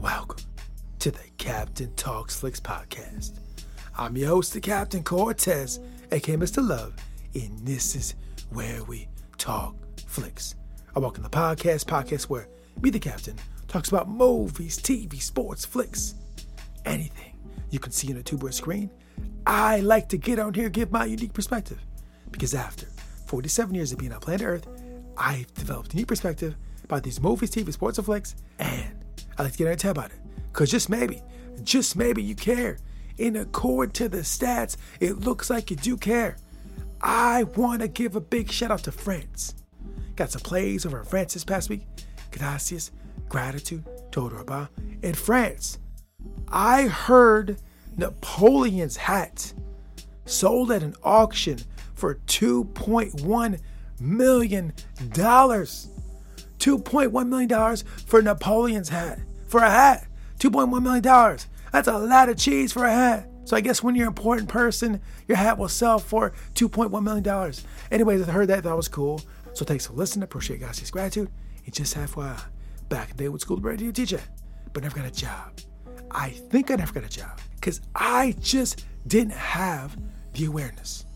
Welcome to the Captain Talk Flicks podcast. I'm your host, the Captain Cortez, aka Mr. Love, and this is where we talk flicks. I walk in the podcast, podcast where me, the Captain, talks about movies, TV, sports, flicks, anything you can see on a two-board screen. I like to get on here, give my unique perspective, because after 47 years of being on planet Earth, I've developed a unique perspective about these movies, TV, sports, and flicks, and I like to get on and tell about it. Because just maybe, just maybe you care. In accord to the stats, it looks like you do care. I want to give a big shout out to France. Got some plays over in France this past week. Gracias, gratitude, Todorba. In France, I heard Napoleon's hat sold at an auction for $2.1 million. $2.1 million for Napoleon's hat. For a hat. $2.1 million. That's a lot of cheese for a hat. So I guess when you're an important person, your hat will sell for $2.1 million. Anyways, I heard that. That was cool. So thanks for listening. Appreciate guys' gratitude. And just halfway, back in the day with school radio teacher, but never got a job. I think I never got a job because I just didn't have the awareness.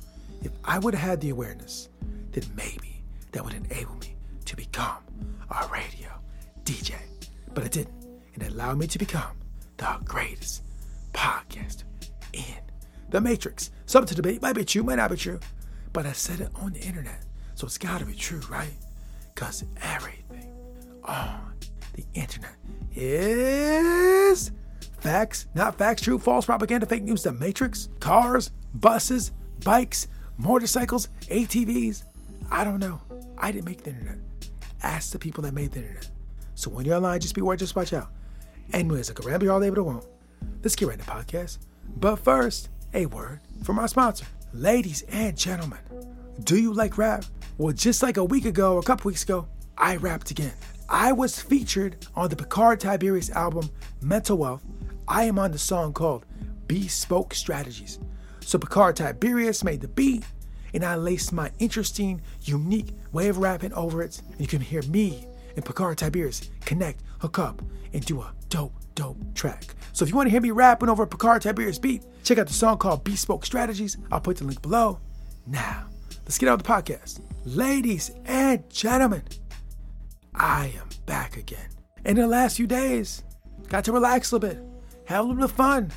If I would have had the awareness, then maybe that would enable me to become a radio DJ. But I didn't, and allow me to become the greatest podcaster in the Matrix. Something to debate, might be true, might not be true, but I said it on the internet, so it's gotta be true, right? Because everything on the internet is facts, not facts, true, false, propaganda, fake news, the Matrix, cars, buses, bikes, motorcycles, ATVs. I don't know. I didn't make the internet. Ask the people that made the internet. So when you're online, just be aware, just watch out. Anyways, I could ramble all day, but I won't. Let's get right into the podcast. But first, a word from our sponsor. Ladies and gentlemen, do you like rap? Well, just like a week ago, a couple weeks ago, I rapped again. I was featured on the Picard Tiberius album, Mental Wealth. I am on the song called Bespoke Strategies. So Picard Tiberius made the beat, and I laced my interesting, unique way of rapping over it. And you can hear me and Picard Tiberius connect, hook up, and do a dope, dope track. So if you want to hear me rapping over Picard Tiberius beat, check out the song called Bespoke Strategies. I'll put the link below. Now, let's get out of the podcast. Ladies and gentlemen, I am back again. And in the last few days, got to relax a little bit, have a little bit of fun.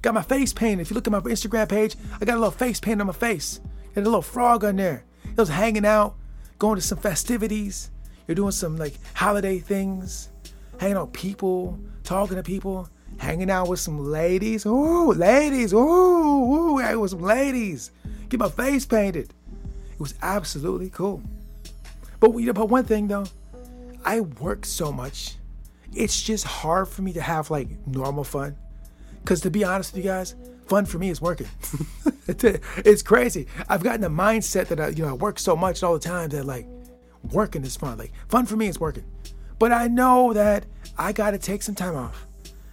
Got my face painted. If you look at my Instagram page, I got a little face paint on my face. Got a little frog on there. It was hanging out, going to some festivities. You're doing some like holiday things, hanging out with people, talking to people, hanging out with some ladies. Ooh, ladies. Ooh, ooh, I with some ladies. Get my face painted. It was absolutely cool. But you know, but one thing though, I work so much. It's just hard for me to have like normal fun. Cause to be honest with you guys, fun for me is working. it's crazy. I've gotten the mindset that I, you know, I work so much all the time that like working is fun. Like fun for me is working. But I know that I gotta take some time off.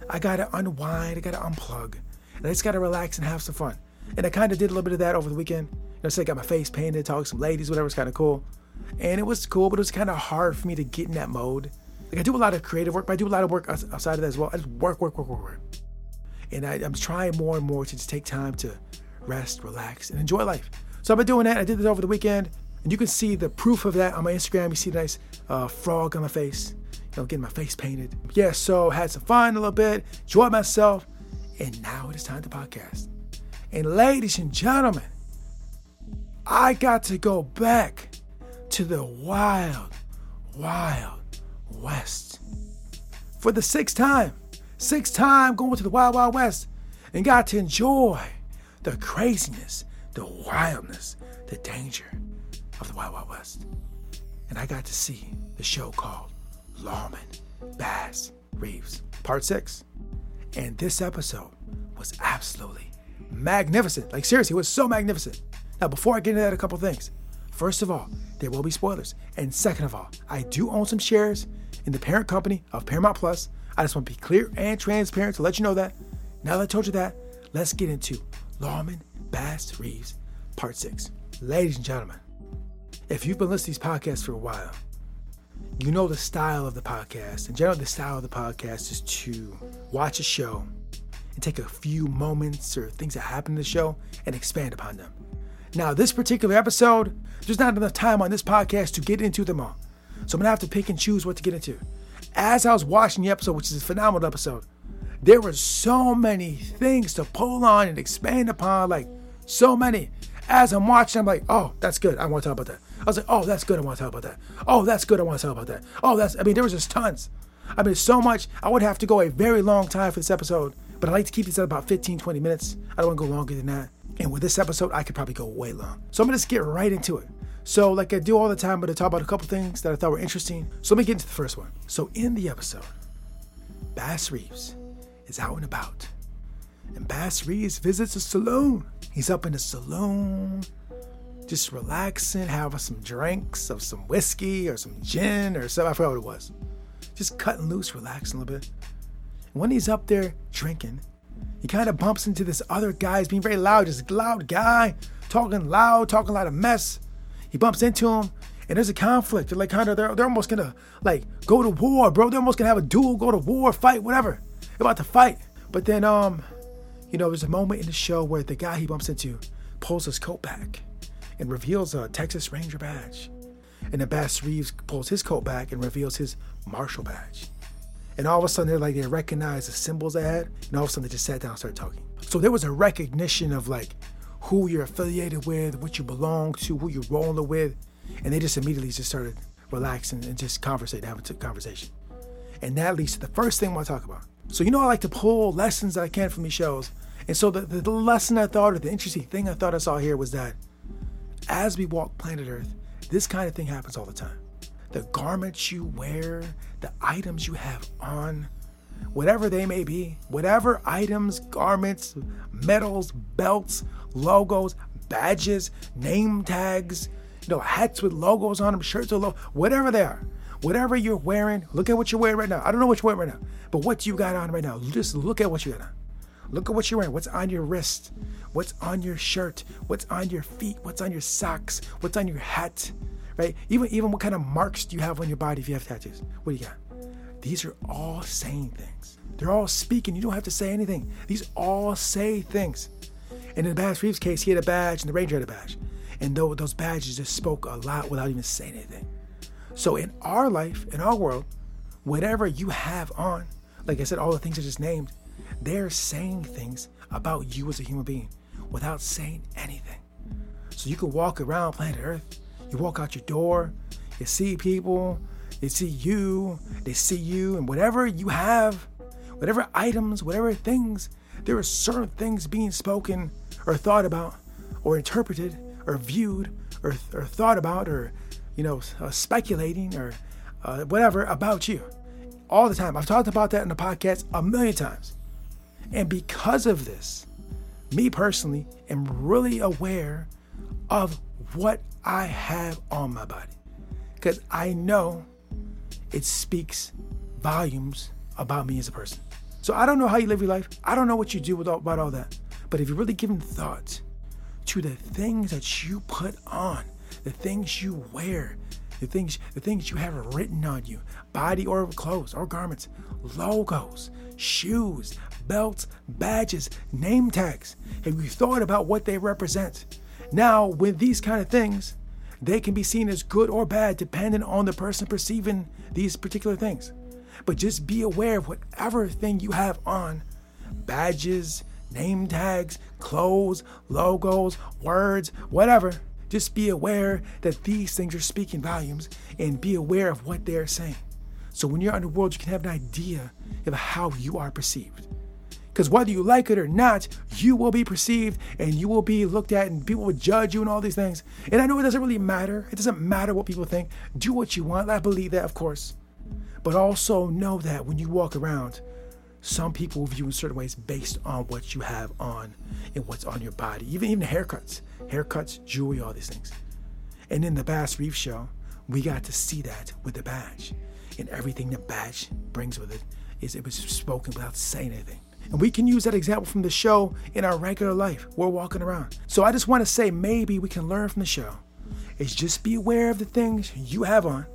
I gotta unwind. I gotta unplug. And I just gotta relax and have some fun. And I kind of did a little bit of that over the weekend. You know, so I got my face painted, talked to some ladies, whatever. It's kind of cool. And it was cool, but it was kind of hard for me to get in that mode. Like I do a lot of creative work, but I do a lot of work outside of that as well. I just work, work, work, work, work. And I, I'm trying more and more to just take time to rest, relax, and enjoy life. So I've been doing that. I did this over the weekend. And you can see the proof of that on my Instagram. You see the nice uh, frog on my face, you know, getting my face painted. Yeah, so had some fun a little bit, enjoyed myself, and now it is time to podcast. And ladies and gentlemen, I got to go back to the wild, wild west for the sixth time. Sixth time going to the Wild Wild West and got to enjoy the craziness, the wildness, the danger of the Wild Wild West. And I got to see the show called Lawmen Bass Reeves, Part 6. And this episode was absolutely magnificent. Like, seriously, it was so magnificent. Now, before I get into that, a couple things. First of all, there will be spoilers. And second of all, I do own some shares in the parent company of Paramount Plus. I just want to be clear and transparent to let you know that. Now that I told you that, let's get into Lawmen Bass Reeves, Part 6. Ladies and gentlemen, if you've been listening to these podcasts for a while, you know the style of the podcast. In general, the style of the podcast is to watch a show and take a few moments or things that happen in the show and expand upon them. Now, this particular episode, there's not enough time on this podcast to get into them all. So I'm gonna have to pick and choose what to get into. As I was watching the episode, which is a phenomenal episode, there were so many things to pull on and expand upon, like so many. As I'm watching, I'm like, oh, that's good. I want to talk about that. I was like, oh, that's good. I want to talk about that. Oh, that's good. I want to talk about that. Oh, that's, I mean, there was just tons. I mean, so much. I would have to go a very long time for this episode, but I like to keep this at about 15, 20 minutes. I don't want to go longer than that. And with this episode, I could probably go way long. So I'm going to just get right into it. So, like I do all the time, I'm going to talk about a couple things that I thought were interesting. So let me get into the first one. So, in the episode, Bass Reeves is out and about. And Bass Reeves visits a saloon. He's up in a saloon, just relaxing, having some drinks of some whiskey or some gin or something. I forgot what it was. Just cutting loose, relaxing a little bit. And when he's up there drinking, he kind of bumps into this other guy. He's being very loud, this loud guy, talking loud, talking a lot of mess. He bumps into him, and there's a conflict. They're like kind of they're, they're almost gonna like go to war, bro. They're almost gonna have a duel, go to war, fight, whatever. They're about to fight. But then um, you know, there's a moment in the show where the guy he bumps into pulls his coat back and reveals a Texas Ranger badge. And then Bass Reeves pulls his coat back and reveals his Marshal badge. And all of a sudden, they're like, they recognize the symbols they had. And all of a sudden, they just sat down and started talking. So there was a recognition of like who you're affiliated with, what you belong to, who you're rolling with. And they just immediately just started relaxing and just conversating, having a conversation. And that leads to the first thing I want to talk about. So, you know, I like to pull lessons that I can from these shows. And so, the, the lesson I thought, or the interesting thing I thought I saw here was that as we walk planet Earth, this kind of thing happens all the time. The garments you wear, the items you have on, whatever they may be, whatever items, garments, medals, belts, logos, badges, name tags, you know, hats with logos on them, shirts with logos, whatever they are, whatever you're wearing, look at what you're wearing right now. I don't know what you're wearing right now, but what you got on right now, just look at what you got on. Look at what you're wearing. What's on your wrist? What's on your shirt? What's on your feet? What's on your socks? What's on your hat? Right? Even even what kind of marks do you have on your body if you have tattoos? What do you got? These are all saying things. They're all speaking. You don't have to say anything. These all say things. And in the Bass Reeves' case, he had a badge and the Ranger had a badge. And those badges just spoke a lot without even saying anything. So in our life, in our world, whatever you have on, like I said, all the things I just named, they're saying things about you as a human being without saying anything. So you can walk around planet Earth, you walk out your door, you see people, they see you, they see you, and whatever you have, whatever items, whatever things, there are certain things being spoken or thought about or interpreted or viewed or, or thought about or, you know, uh, speculating or uh, whatever about you all the time. I've talked about that in the podcast a million times. And because of this, me personally am really aware of what I have on my body. Because I know it speaks volumes about me as a person. So I don't know how you live your life. I don't know what you do all, about all that. But if you're really giving thought to the things that you put on, the things you wear, the things the things you have written on you, body or clothes or garments, logos, shoes, belts, badges, name tags. Have you thought about what they represent? Now, with these kind of things, they can be seen as good or bad depending on the person perceiving these particular things. But just be aware of whatever thing you have on badges, name tags, clothes, logos, words, whatever. Just be aware that these things are speaking volumes and be aware of what they're saying. So when you're in the world, you can have an idea of how you are perceived. Because whether you like it or not, you will be perceived and you will be looked at and people will judge you and all these things. And I know it doesn't really matter. It doesn't matter what people think. Do what you want. I believe that, of course. But also know that when you walk around, some people view in certain ways based on what you have on and what's on your body. Even even haircuts, haircuts, jewelry, all these things. And in the Bass Reeves show, we got to see that with the badge. And everything the badge brings with it is it was spoken without saying anything. And we can use that example from the show in our regular life. We're walking around. So I just want to say maybe we can learn from the show. Is just be aware of the things you have on,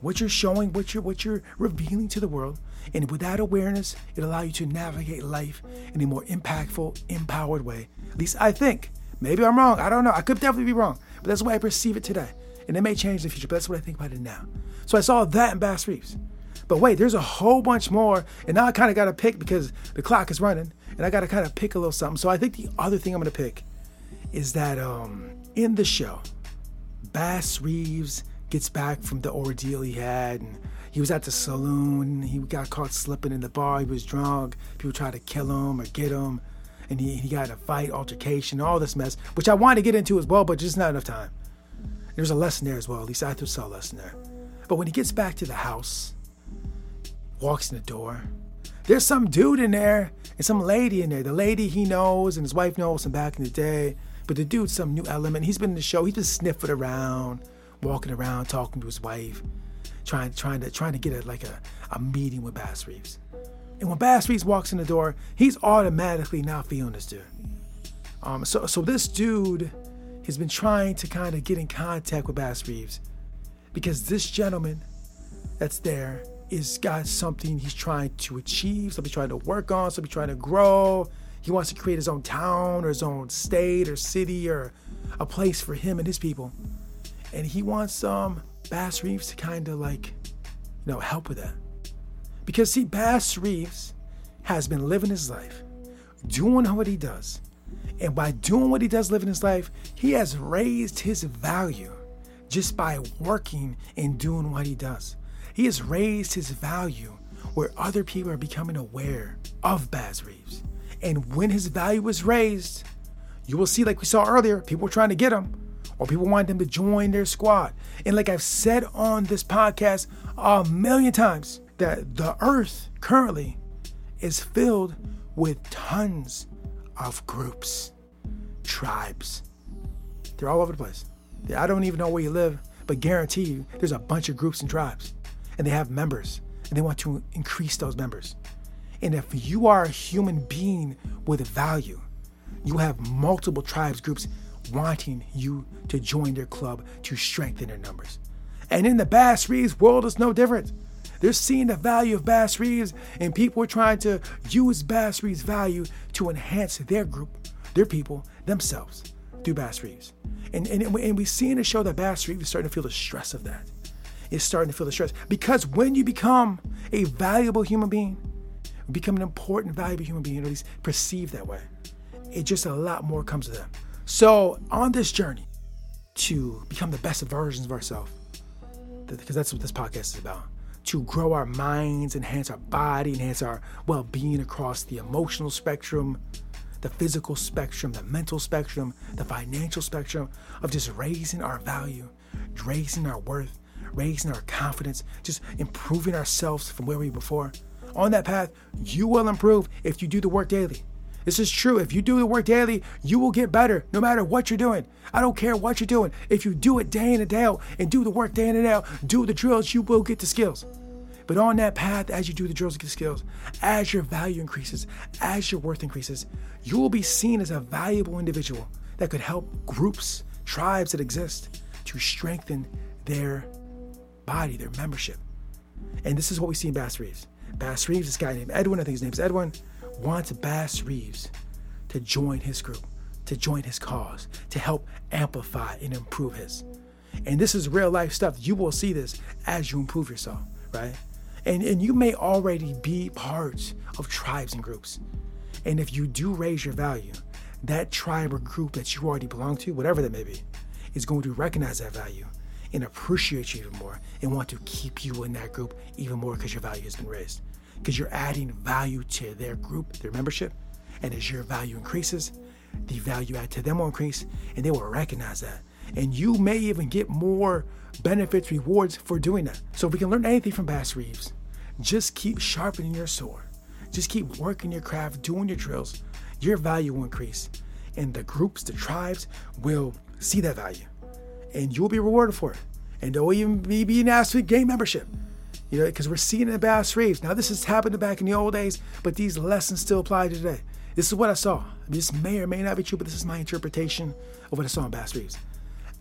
what you're showing, what you're what you're revealing to the world. And with that awareness, it allows you to navigate life in a more impactful, empowered way. At least I think. Maybe I'm wrong. I don't know. I could definitely be wrong. But that's the way I perceive it today. And it may change in the future, but that's what I think about it now. So I saw that in Bass Reeves. But wait, there's a whole bunch more. And now I kind of got to pick because the clock is running and I got to kind of pick a little something. So I think the other thing I'm going to pick is that um, in the show, Bass Reeves gets back from the ordeal he had and he was at the saloon. He got caught slipping in the bar. He was drunk. People tried to kill him or get him. And he, he got in a fight, altercation, all this mess, which I wanted to get into as well, but just not enough time. There's a lesson there as well. At least I saw a lesson there. But when he gets back to the house, walks in the door, there's some dude in there and some lady in there. The lady he knows and his wife knows from back in the day. But the dude's some new element. He's been in the show. He's just sniffing around, walking around, talking to his wife, trying trying to trying to get a, like a, a meeting with Bass Reeves. And when Bass Reeves walks in the door, he's automatically not feeling this dude. Um, so so this dude has been trying to kind of get in contact with Bass Reeves because this gentleman that's there is got something he's trying to achieve, something he's trying to work on, something he's trying to grow. He wants to create his own town or his own state or city or a place for him and his people. And he wants um, Bass Reeves to kind of like, you know, help with that. Because see, Bass Reeves has been living his life, doing what he does. And by doing what he does living his life, he has raised his value just by working and doing what he does. He has raised his value where other people are becoming aware of Bass Reeves. And when his value was raised, you will see, like we saw earlier, people trying to get him or people wanted him to join their squad. And like I've said on this podcast a million times, that the earth currently is filled with tons of groups, tribes. They're all over the place. I don't even know where you live, but guarantee you there's a bunch of groups and tribes and they have members and they want to increase those members. And if you are a human being with value, you have multiple tribes groups wanting you to join their club to strengthen their numbers. And in the Bass Reeves world, it's no different. They're seeing the value of Bass Reeves, and people are trying to use Bass Reeves' value to enhance their group, their people, themselves through Bass Reeves. And, and, and we see in the show that Bass Reeves is starting to feel the stress of that is starting to feel the stress. Because when you become a valuable human being, become an important, valuable human being, at least perceived that way, it just a lot more comes to them. So on this journey to become the best versions of ourselves, because that's what this podcast is about, to grow our minds, enhance our body, enhance our well-being across the emotional spectrum, the physical spectrum, the mental spectrum, the financial spectrum of just raising our value, raising our worth, raising our confidence, just improving ourselves from where we were before. On that path, you will improve if you do the work daily. This is true. If you do the work daily, you will get better no matter what you're doing. I don't care what you're doing. If you do it day in and day out and do the work day in and out, do the drills, you will get the skills. But on that path, as you do the drills and get the skills, as your value increases, as your worth increases, you will be seen as a valuable individual that could help groups, tribes that exist to strengthen their body, their membership. And this is what we see in Bass Reeves. Bass Reeves, this guy named Edwin, I think his name's Edwin, wants Bass Reeves to join his group, to join his cause, to help amplify and improve his. And this is real life stuff. You will see this as you improve yourself, right? And, and you may already be part of tribes and groups. And if you do raise your value, that tribe or group that you already belong to, whatever that may be, is going to recognize that value and appreciate you even more and want to keep you in that group even more because your value has been raised. Because you're adding value to their group, their membership. And as your value increases, the value add to them will increase and they will recognize that. And you may even get more benefits, rewards for doing that. So if we can learn anything from Bass Reeves, just keep sharpening your sword. Just keep working your craft, doing your drills. Your value will increase. And the groups, the tribes will see that value. And you'll be rewarded for it. And they'll even be being asked to game membership. You know, because we're seeing it in Bass Reeves. Now, this has happened back in the old days, but these lessons still apply today. This is what I saw. This may or may not be true, but this is my interpretation of what I saw in Bass Reeves.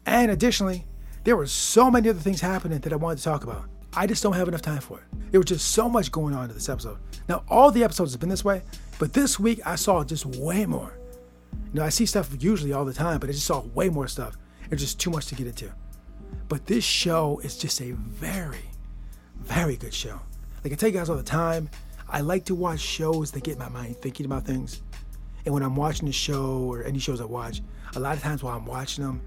And additionally, there were so many other things happening that I wanted to talk about. I just don't have enough time for it. There was just so much going on in this episode. Now, all the episodes have been this way, but this week I saw just way more. You know, I see stuff usually all the time, but I just saw way more stuff. It's just too much to get into. But this show is just a very, very good show. Like I tell you guys all the time, I like to watch shows that get my mind thinking about things. And when I'm watching the show or any shows I watch, a lot of times while I'm watching them,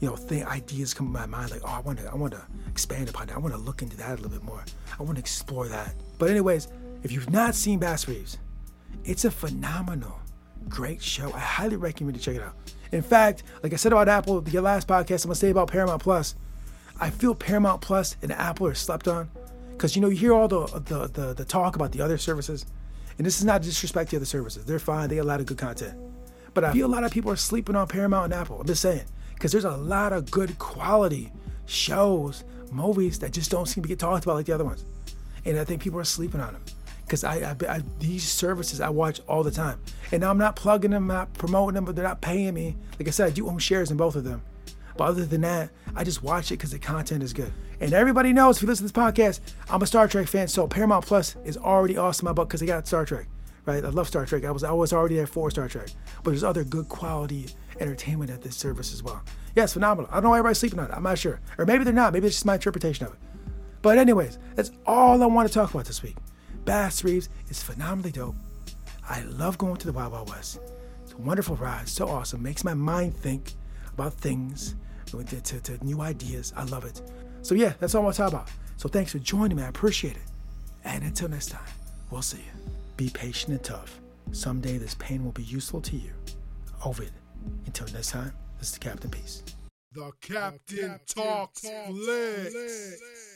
you know, think ideas come to my mind like, oh, I want to, I want to expand upon that. I want to look into that a little bit more. I want to explore that. But anyways, if you've not seen Bass Reeves, it's a phenomenal, great show. I highly recommend you check it out. In fact, like I said about Apple, the last podcast, I'm gonna say about Paramount Plus. I feel Paramount Plus and Apple are slept on because you know you hear all the, the the the talk about the other services, and this is not disrespect to the other services. They're fine. They have a lot of good content, but I feel a lot of people are sleeping on Paramount and Apple. I'm just saying because there's a lot of good quality shows, movies that just don't seem to get talked about like the other ones, and I think people are sleeping on them because I, I, I, these services I watch all the time, and now I'm not plugging them, not promoting them, but they're not paying me. Like I said, I do own shares in both of them. But other than that, I just watch it because the content is good. And everybody knows if you listen to this podcast, I'm a Star Trek fan. So Paramount Plus is already awesome about because they got Star Trek, right? I love Star Trek. I was I was already there for Star Trek. But there's other good quality entertainment at this service as well. Yeah, it's phenomenal. I don't know why everybody's sleeping on it. I'm not sure. Or maybe they're not. Maybe it's just my interpretation of it. But anyways, that's all I want to talk about this week. Bass Reeves is phenomenally dope. I love going to the Wild Wild West. It's a wonderful ride, so awesome. Makes my mind think about things, to, to, to new ideas. I love it. So yeah, that's all I want to talk about. So thanks for joining me. I appreciate it. And until next time, we'll see you. Be patient and tough. Someday this pain will be useful to you. Ovid. Until next time, this is the Captain Peace. The Captain, the Captain talks, talks flicks. flicks.